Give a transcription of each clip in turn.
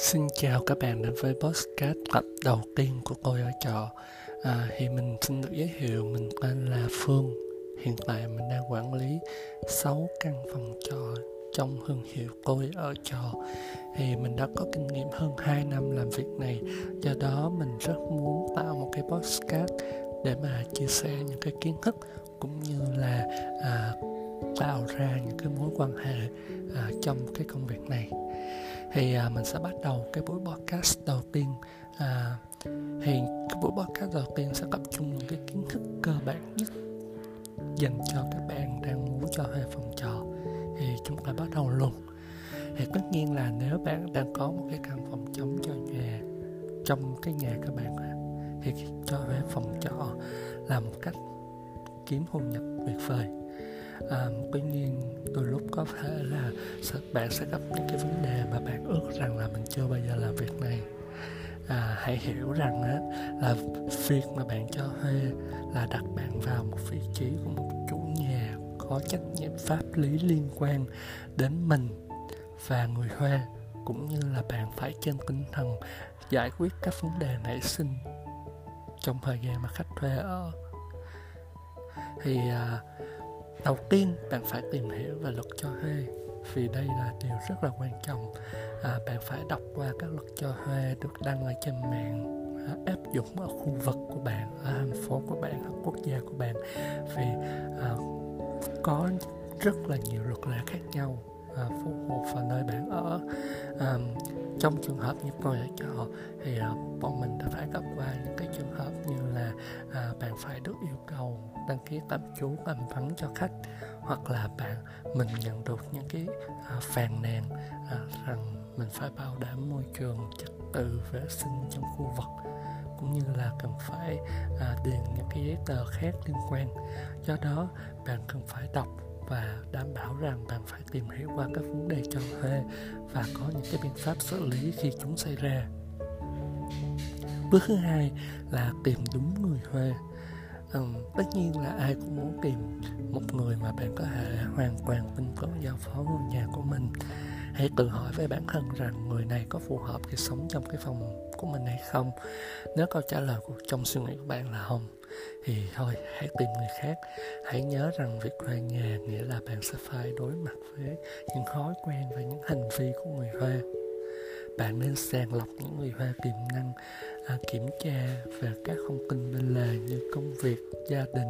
Xin chào các bạn đến với podcast tập đầu tiên của tôi ở trọ. À, Thì mình xin được giới thiệu mình tên là Phương. Hiện tại mình đang quản lý 6 căn phòng trọ trong thương hiệu tôi ở trọ. Thì mình đã có kinh nghiệm hơn 2 năm làm việc này Do đó mình rất muốn tạo một cái podcast để mà chia sẻ những cái kiến thức cũng như là à, tạo ra những cái mối quan hệ à, trong cái công việc này. Thì à, mình sẽ bắt đầu cái buổi podcast đầu tiên. À, thì cái buổi podcast đầu tiên sẽ tập trung những cái kiến thức cơ bản nhất dành cho các bạn đang muốn cho thuê phòng trọ. Thì chúng ta bắt đầu luôn. Thì tất nhiên là nếu bạn đang có một cái căn phòng trống cho nhà trong cái nhà các bạn thì cho thuê phòng trọ là một cách kiếm thu nhập tuyệt vời à, tuy nhiên đôi lúc có thể là bạn sẽ gặp những cái vấn đề mà bạn ước rằng là mình chưa bao giờ làm việc này. À, hãy hiểu rằng á, là việc mà bạn cho thuê là đặt bạn vào một vị trí của một chủ nhà có trách nhiệm pháp lý liên quan đến mình và người thuê cũng như là bạn phải trên tinh thần giải quyết các vấn đề nảy sinh trong thời gian mà khách thuê ở. Thì à, đầu tiên bạn phải tìm hiểu về luật cho thuê vì đây là điều rất là quan trọng. À, bạn phải đọc qua các luật cho thuê được đăng ở trên mạng à, áp dụng ở khu vực của bạn ở thành phố của bạn ở quốc gia của bạn. Vì à, có rất là nhiều luật lệ khác nhau à, phụ thuộc vào nơi bạn ở. À, trong trường hợp như tôi ở trọ thì à, bọn mình đã phải gặp qua những cái trường hợp như là bạn phải được yêu cầu đăng ký tạm trú tạm vắng cho khách hoặc là bạn mình nhận được những cái à, phàn nàn à, rằng mình phải bảo đảm môi trường trật tự vệ sinh trong khu vực cũng như là cần phải à, điền những cái giấy tờ khác liên quan. Do đó bạn cần phải đọc và đảm bảo rằng bạn phải tìm hiểu qua các vấn đề cho thuê và có những cái biện pháp xử lý khi chúng xảy ra bước thứ hai là tìm đúng người thuê ừ, tất nhiên là ai cũng muốn tìm một người mà bạn có thể hoàn toàn tin tưởng giao phó ngôi nhà của mình. Hãy tự hỏi với bản thân rằng người này có phù hợp để sống trong cái phòng của mình hay không. Nếu câu trả lời của trong suy nghĩ của bạn là không thì thôi hãy tìm người khác. Hãy nhớ rằng việc thuê nhà nghĩa là bạn sẽ phải đối mặt với những thói quen và những hành vi của người thuê bạn nên sàng lọc những người hoa tiềm năng à, kiểm tra về các thông tin bên lề như công việc gia đình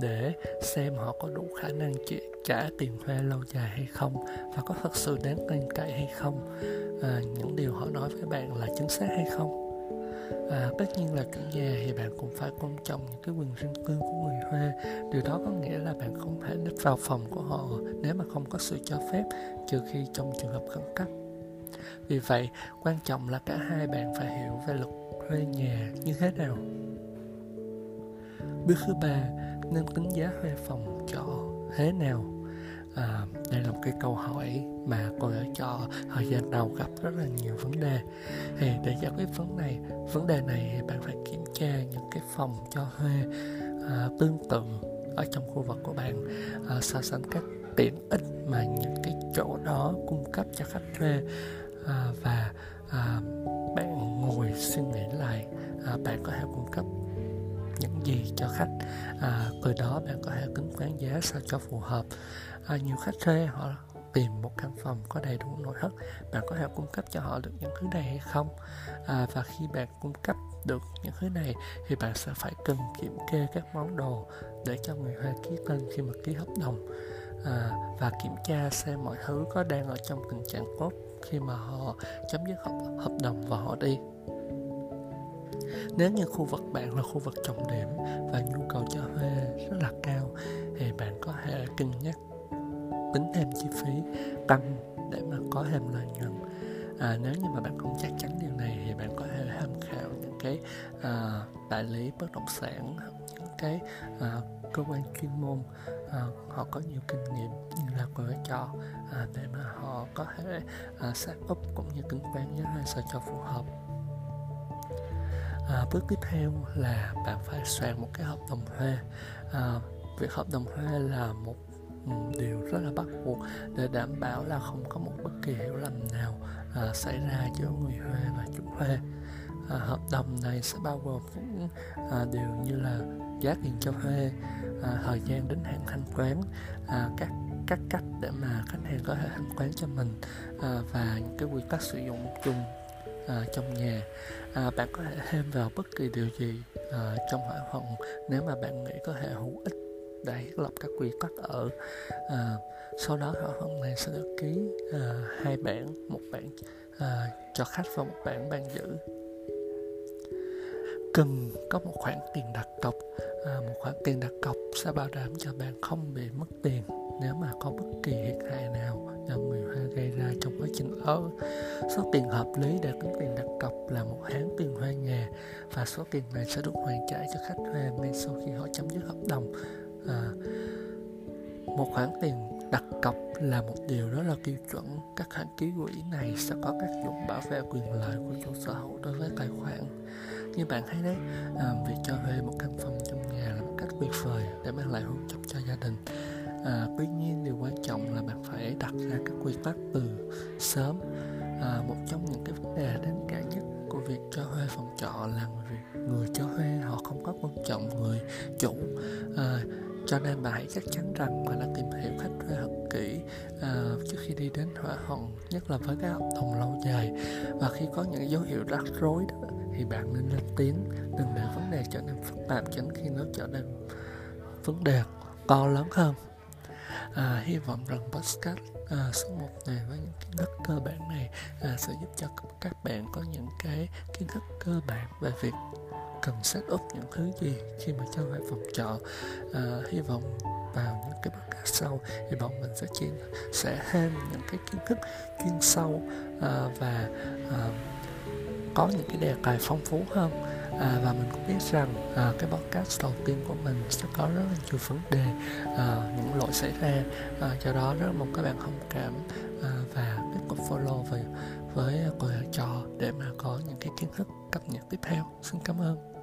để xem họ có đủ khả năng trả, trả tiền thuê lâu dài hay không và có thật sự đáng tin cậy hay không. À, những điều họ nói với bạn là chính xác hay không? À, tất nhiên là chủ nhà thì bạn cũng phải tôn trọng những cái quyền riêng tư của người thuê điều đó có nghĩa là bạn không thể đích vào phòng của họ nếu mà không có sự cho phép trừ khi trong trường hợp khẩn cấp vì vậy quan trọng là cả hai bạn phải hiểu về luật thuê nhà như thế nào. Bước thứ ba nên tính giá thuê phòng trọ thế nào? À, đây là một cái câu hỏi mà cô ở trọ thời gian đầu gặp rất là nhiều vấn đề. Thì để giải quyết vấn này vấn đề này thì bạn phải kiểm tra những cái phòng cho thuê à, tương tự ở trong khu vực của bạn à, so sánh các tiện ích mà những cái chỗ đó cung cấp cho khách thuê à, và à, bạn ngồi suy nghĩ lại à, bạn có thể cung cấp những gì cho khách. À, từ đó bạn có thể tính toán giá sao cho phù hợp. À, nhiều khách thuê họ tìm một căn phòng có đầy đủ nội thất bạn có thể cung cấp cho họ được những thứ này hay không? À, và khi bạn cung cấp được những thứ này thì bạn sẽ phải cần kiểm kê các món đồ để cho người thuê ký tên khi mà ký hợp đồng à, và kiểm tra xem mọi thứ có đang ở trong tình trạng tốt khi mà họ chấm dứt hợp, hợp đồng và họ đi. Nếu như khu vực bạn là khu vực trọng điểm và nhu cầu cho thuê rất là cao thì bạn có thể cân nhắc tính thêm chi phí tăng để mà có thêm lợi nhuận. À, nếu như mà bạn không chắc chắn điều này thì bạn có thể tham khảo những cái à, đại lý bất động sản những cái à, cơ quan chuyên môn à, họ có nhiều kinh nghiệm như là cửa cho à, để mà họ có thể à, set up cũng như tính toán giá thuê sao cho phù hợp. À, bước tiếp theo là bạn phải soạn một cái hợp đồng thuê. À, việc hợp đồng thuê là một ừ, điều rất là bắt buộc để đảm bảo là không có một bất kỳ hiểu lầm nào à, xảy ra giữa người thuê và chủ thuê. À, hợp đồng này sẽ bao gồm những à, điều như là giá tiền cho thuê à, thời gian đến hạn thanh toán à, các các cách để mà khách hàng có thể thanh toán cho mình à, và những cái quy tắc sử dụng chung à, trong nhà. À, bạn có thể thêm vào bất kỳ điều gì à, trong hỏa phòng nếu mà bạn nghĩ có thể hữu ích để thiết lập các quy tắc ở à, sau đó thỏa thuận này sẽ được ký à, hai bản một bản à, cho khách và một bản ban giữ. Cần có một khoản tiền đặt cọc sẽ bảo đảm cho bạn không bị mất tiền nếu mà có bất kỳ thiệt hại nào do người Hoa gây ra trong quá trình ở. Số tiền hợp lý để tính tiền đặt cọc là một tháng tiền thuê nhà và số tiền này sẽ được hoàn trả cho khách thuê ngay sau khi họ chấm dứt hợp đồng. À, một khoản tiền đặt cọc là một điều rất là tiêu chuẩn các khoản ký quỹ này sẽ có tác dụng bảo vệ quyền lợi của chủ sở hữu đối với tài khoản như bạn thấy đấy à, việc cho thuê một căn phòng trong là một cách tuyệt vời để mang lại hỗ trợ cho gia đình. À, tuy nhiên điều quan trọng là bạn phải đặt ra các quy tắc từ sớm. À, một trong những cái vấn đề đáng kể nhất của việc cho thuê phòng trọ là người, người cho thuê họ không có quan trọng người chủ. À, cho nên bạn hãy chắc chắn rằng bạn đã tìm hiểu khách thuê thật kỹ à, trước khi đi đến thỏa thuận nhất là với các hợp đồng lâu dài. Và khi có những dấu hiệu rắc rối đó thì bạn nên lên tiếng đừng để vấn đề trở nên phức tạp tránh khi nó trở nên vấn đề to lớn hơn. À, hy vọng rằng podcast à, số 1 này với những kiến thức cơ bản này à, sẽ giúp cho các bạn có những cái kiến thức cơ bản về việc cần set up những thứ gì khi mà cho thuê phòng trọ. À, hy vọng vào những cái podcast sau thì bọn mình sẽ chia sẻ thêm những cái kiến thức chuyên sâu à, và à, có những cái đề tài phong phú hơn. À, và mình cũng biết rằng à, cái podcast đầu tiên của mình sẽ có rất là nhiều vấn đề à, những lỗi xảy ra. À, do đó rất mong các bạn thông cảm à, và tiếp tục follow về với cô trò để mà có những cái kiến thức cập nhật tiếp theo. Xin cảm ơn.